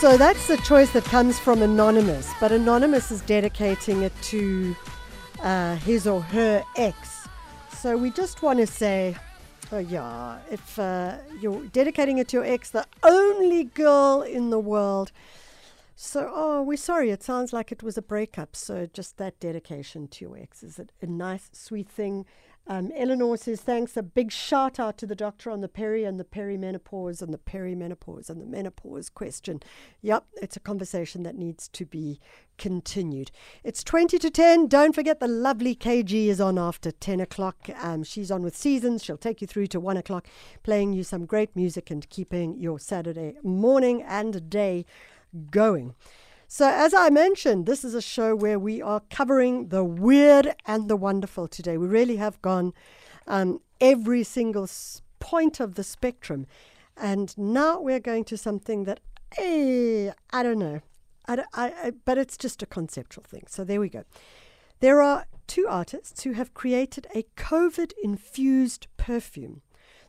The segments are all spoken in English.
So that's the choice that comes from Anonymous, but Anonymous is dedicating it to uh, his or her ex. So we just want to say, oh yeah, if uh, you're dedicating it to your ex, the only girl in the world. So, oh, we're sorry. It sounds like it was a breakup. So, just that dedication to your ex is a nice, sweet thing. Um, Eleanor says, thanks. A big shout out to the doctor on the peri and the perimenopause and the perimenopause and the menopause question. Yep, it's a conversation that needs to be continued. It's 20 to 10. Don't forget the lovely KG is on after 10 o'clock. Um, she's on with Seasons. She'll take you through to 1 o'clock, playing you some great music and keeping your Saturday morning and day going. So, as I mentioned, this is a show where we are covering the weird and the wonderful today. We really have gone um, every single point of the spectrum. And now we're going to something that, eh, I don't know, I, I, I, but it's just a conceptual thing. So, there we go. There are two artists who have created a COVID infused perfume.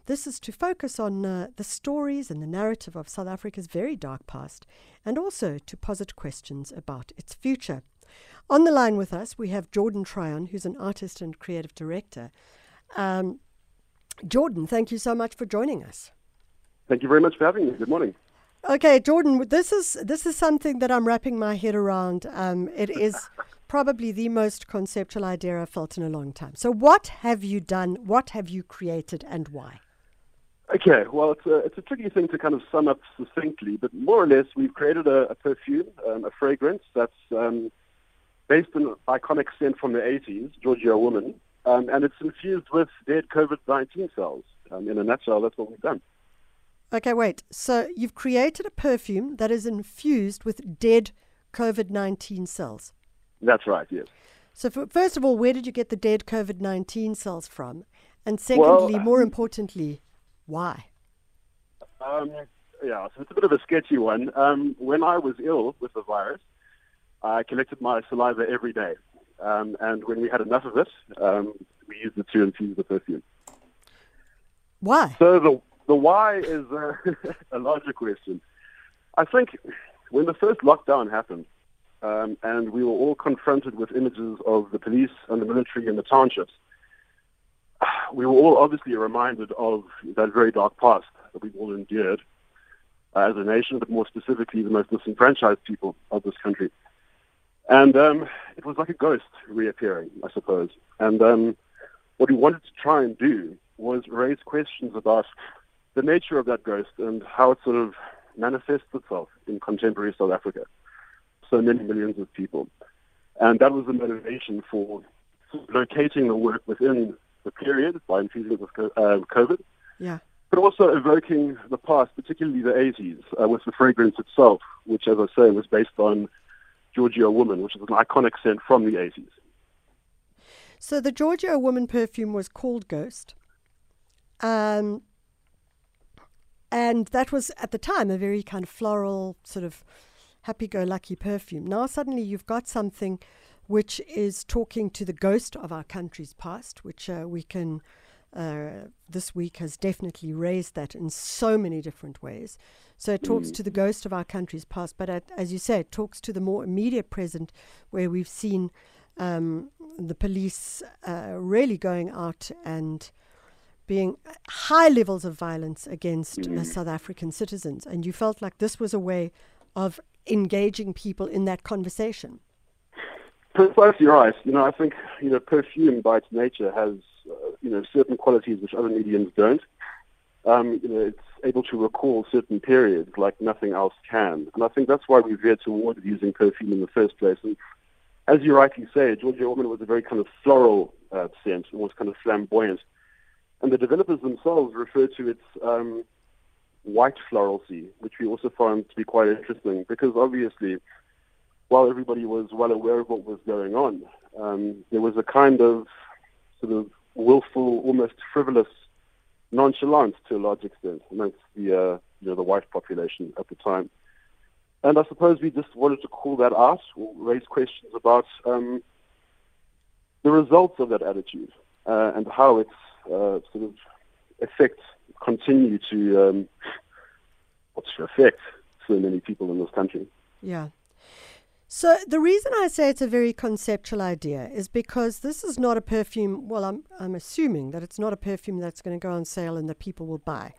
This is to focus on uh, the stories and the narrative of South Africa's very dark past and also to posit questions about its future. On the line with us, we have Jordan Tryon, who's an artist and creative director. Um, Jordan, thank you so much for joining us. Thank you very much for having me. Good morning. Okay, Jordan, this is this is something that I'm wrapping my head around. Um, it is probably the most conceptual idea I've felt in a long time. So, what have you done? What have you created, and why? Okay, well, it's a, it's a tricky thing to kind of sum up succinctly, but more or less, we've created a, a perfume, um, a fragrance that's um, based on an iconic scent from the 80s, Giorgio Woman, um, and it's infused with dead COVID-19 cells. Um, in a nutshell, that's what we've done. Okay, wait. So you've created a perfume that is infused with dead COVID-19 cells. That's right. Yes. So for, first of all, where did you get the dead COVID-19 cells from? And secondly, well, more importantly, why? Um, yeah, so it's a bit of a sketchy one. Um, when I was ill with the virus, I collected my saliva every day. Um, and when we had enough of it, um, we used it to infuse the perfume. Why? So the, the why is uh, a larger question. I think when the first lockdown happened, um, and we were all confronted with images of the police and the military in the townships, we were all obviously reminded of that very dark past that we've all endured uh, as a nation, but more specifically the most disenfranchised people of this country. And um, it was like a ghost reappearing, I suppose. And um, what we wanted to try and do was raise questions about the nature of that ghost and how it sort of manifests itself in contemporary South Africa. So many millions of people. And that was the motivation for locating the work within the period by infusing it with COVID. Yeah. But also evoking the past, particularly the 80s, uh, with the fragrance itself, which, as I say, was based on Giorgio Woman, which is an iconic scent from the 80s. So the Giorgio Woman perfume was called Ghost. Um, and that was, at the time, a very kind of floral, sort of happy go lucky perfume. Now, suddenly, you've got something which is talking to the ghost of our country's past, which uh, we can, uh, this week has definitely raised that in so many different ways. So it talks mm. to the ghost of our country's past, but at, as you say, it talks to the more immediate present where we've seen um, the police uh, really going out and being high levels of violence against uh, mm. South African citizens. And you felt like this was a way of engaging people in that conversation. Precisely right. You know, I think you know perfume by its nature has uh, you know certain qualities which other mediums don't. Um, you know, it's able to recall certain periods like nothing else can, and I think that's why we veered towards using perfume in the first place. And as you rightly say, Giorgio Woman was a very kind of floral uh, scent, almost kind of flamboyant, and the developers themselves refer to its um, white floralcy, which we also found to be quite interesting because obviously while everybody was well aware of what was going on, um, there was a kind of sort of willful, almost frivolous nonchalance to a large extent amongst the uh, you know the white population at the time. And I suppose we just wanted to call that out or raise questions about um, the results of that attitude uh, and how its uh, sort of effects continue to um, what's to affect so many people in this country. Yeah. So the reason I say it's a very conceptual idea is because this is not a perfume. Well, I'm I'm assuming that it's not a perfume that's going to go on sale and that people will buy.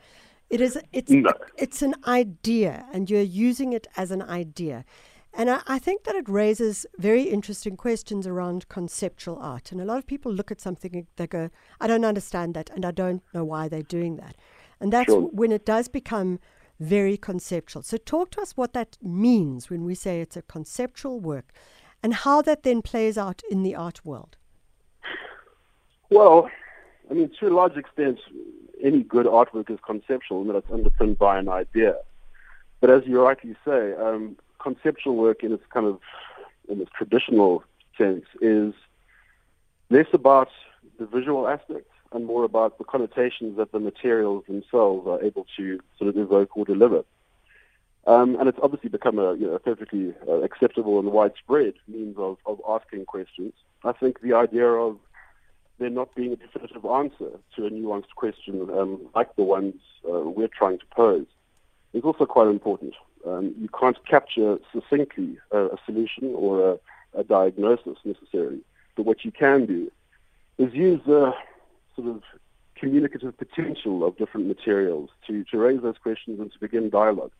It is. It's No. it's an idea, and you're using it as an idea. And I, I think that it raises very interesting questions around conceptual art. And a lot of people look at something and they go, I don't understand that, and I don't know why they're doing that. And that's Sure. when it does become very conceptual. So, talk to us what that means when we say it's a conceptual work and how that then plays out in the art world. Well, I mean, to a large extent, any good artwork is conceptual in that it's underpinned by an idea. But as you rightly say, um, conceptual work in its kind of in its traditional sense is less about the visual aspect and more about the connotations that the materials themselves are able to sort of evoke or deliver. Um, and it's obviously become a, you know, perfectly uh, acceptable and widespread means of, of asking questions. I think the idea of there not being a definitive answer to a nuanced question um, like the ones uh, we're trying to pose is also quite important. Um, you can't capture succinctly a, a solution or a, a diagnosis necessarily, but what you can do is use the sort of communicative potential of different materials to, to raise those questions and to begin dialogue,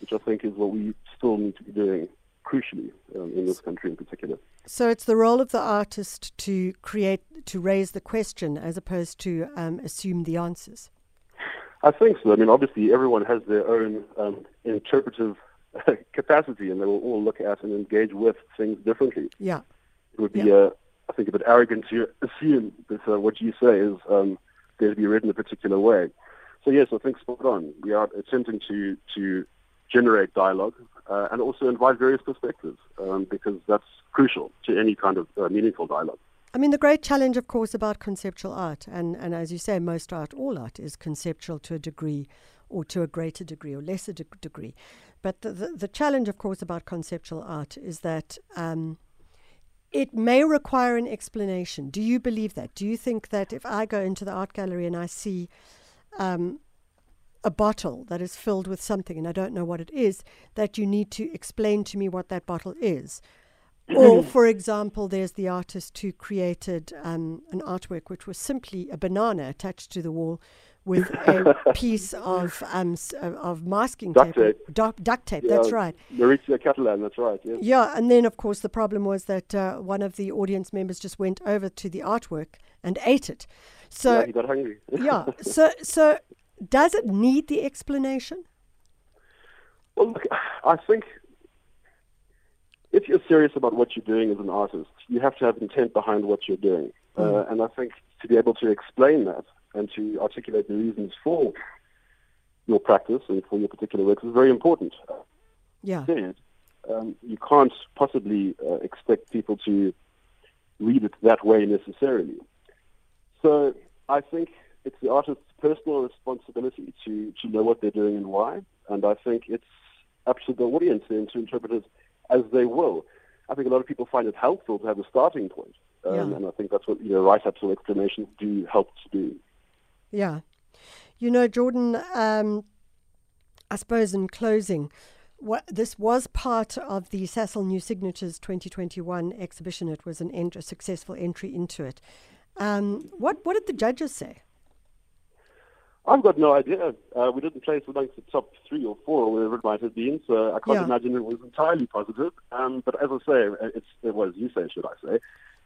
which I think is what we still need to be doing crucially um, in this country in particular. So it's the role of the artist to create, to raise the question as opposed to um, assume the answers. I think so. I mean, obviously, everyone has their own um, interpretive capacity, and they will all look at and engage with things differently. Yeah. It would be, Yeah. uh, I think, a bit arrogant to assume that uh, what you say is um, going to be read in a particular way. So yes, I think spot on. We are attempting to to generate dialogue uh, and also invite various perspectives um, because that's crucial to any kind of uh, meaningful dialogue. I mean, the great challenge, of course, about conceptual art, and, and as you say, most art, all art, is conceptual to a degree or to a greater degree or lesser de- degree. But the, the, the challenge, of course, about conceptual art is that um, it may require an explanation. Do you believe that? Do you think that if I go into the art gallery and I see um, a bottle that is filled with something and I don't know what it is, that you need to explain to me what that bottle is? Or, for example, there's the artist who created um, an artwork which was simply a banana attached to the wall with a piece of um, uh, of masking Duct tape, tape. duct, duct tape. That's Yeah, right. Maurizio Cattelan, that's right. Yes. Yeah, and then of course the problem was that uh, one of the audience members just went over to the artwork and ate it. So yeah, he got hungry. yeah, so so does it need the explanation? Well, look, I think if you're serious about what you're doing as an artist, you have to have intent behind what you're doing. Uh, and I think to be able to explain that and to articulate the reasons for your practice and for your particular work is very important. Yeah, um, you can't possibly uh, expect people to read it that way necessarily. So I think it's the artist's personal responsibility to, to know what they're doing and why. And I think it's up to the audience then to interpret it as they will. I think a lot of people find it helpful to have a starting point. Um, Yeah. And I think that's what you know, write-ups or explanations do help to do. yeah. You know, Jordan. Um, I suppose in closing, what this was part of the Sasol New Signatures 2021 exhibition. It was an ent- a successful entry into it. Um, what what did the judges say? I've got no idea. Uh, we didn't place amongst the top three or four, or whatever it might have been, so I can't Yeah. imagine it was entirely positive. Um, but as I say, it's, it was you say, should I say,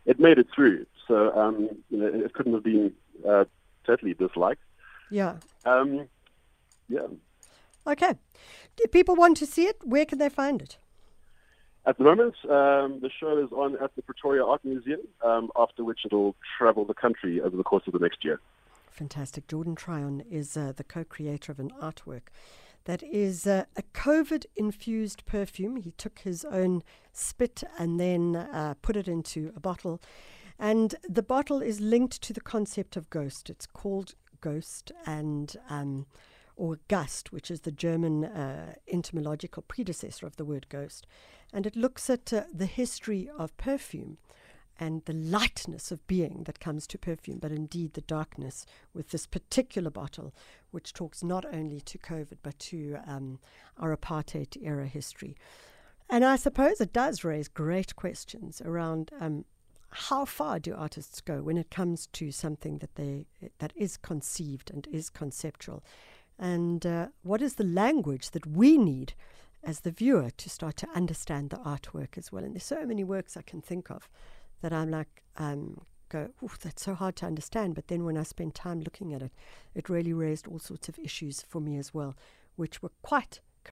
it made it through. So um, you know, it couldn't have been uh, totally disliked. Yeah. Um, yeah. Okay. If people want to see it, where can they find it? At the moment, um, the show is on at the Pretoria Art Museum, um, after which it'll travel the country over the course of the next year. Fantastic. Jordan Tryon is uh, the co creator of an artwork that is uh, a COVID infused perfume. He took his own spit and then uh, put it into a bottle. And the bottle is linked to the concept of ghost. It's called Ghost and. Um, or Gust, which is the German uh, etymological predecessor of the word ghost. And it looks at uh, the history of perfume and the lightness of being that comes to perfume, but indeed the darkness with this particular bottle, which talks not only to COVID but to um, our apartheid era history. And I suppose it does raise great questions around um, how far do artists go when it comes to something that they that is conceived and is conceptual, and uh, what is the language that we need as the viewer to start to understand the artwork as well. And there's so many works I can think of that I'm like, um, go, that's so hard to understand. But then when I spent time looking at it, it really raised all sorts of issues for me as well, which were quite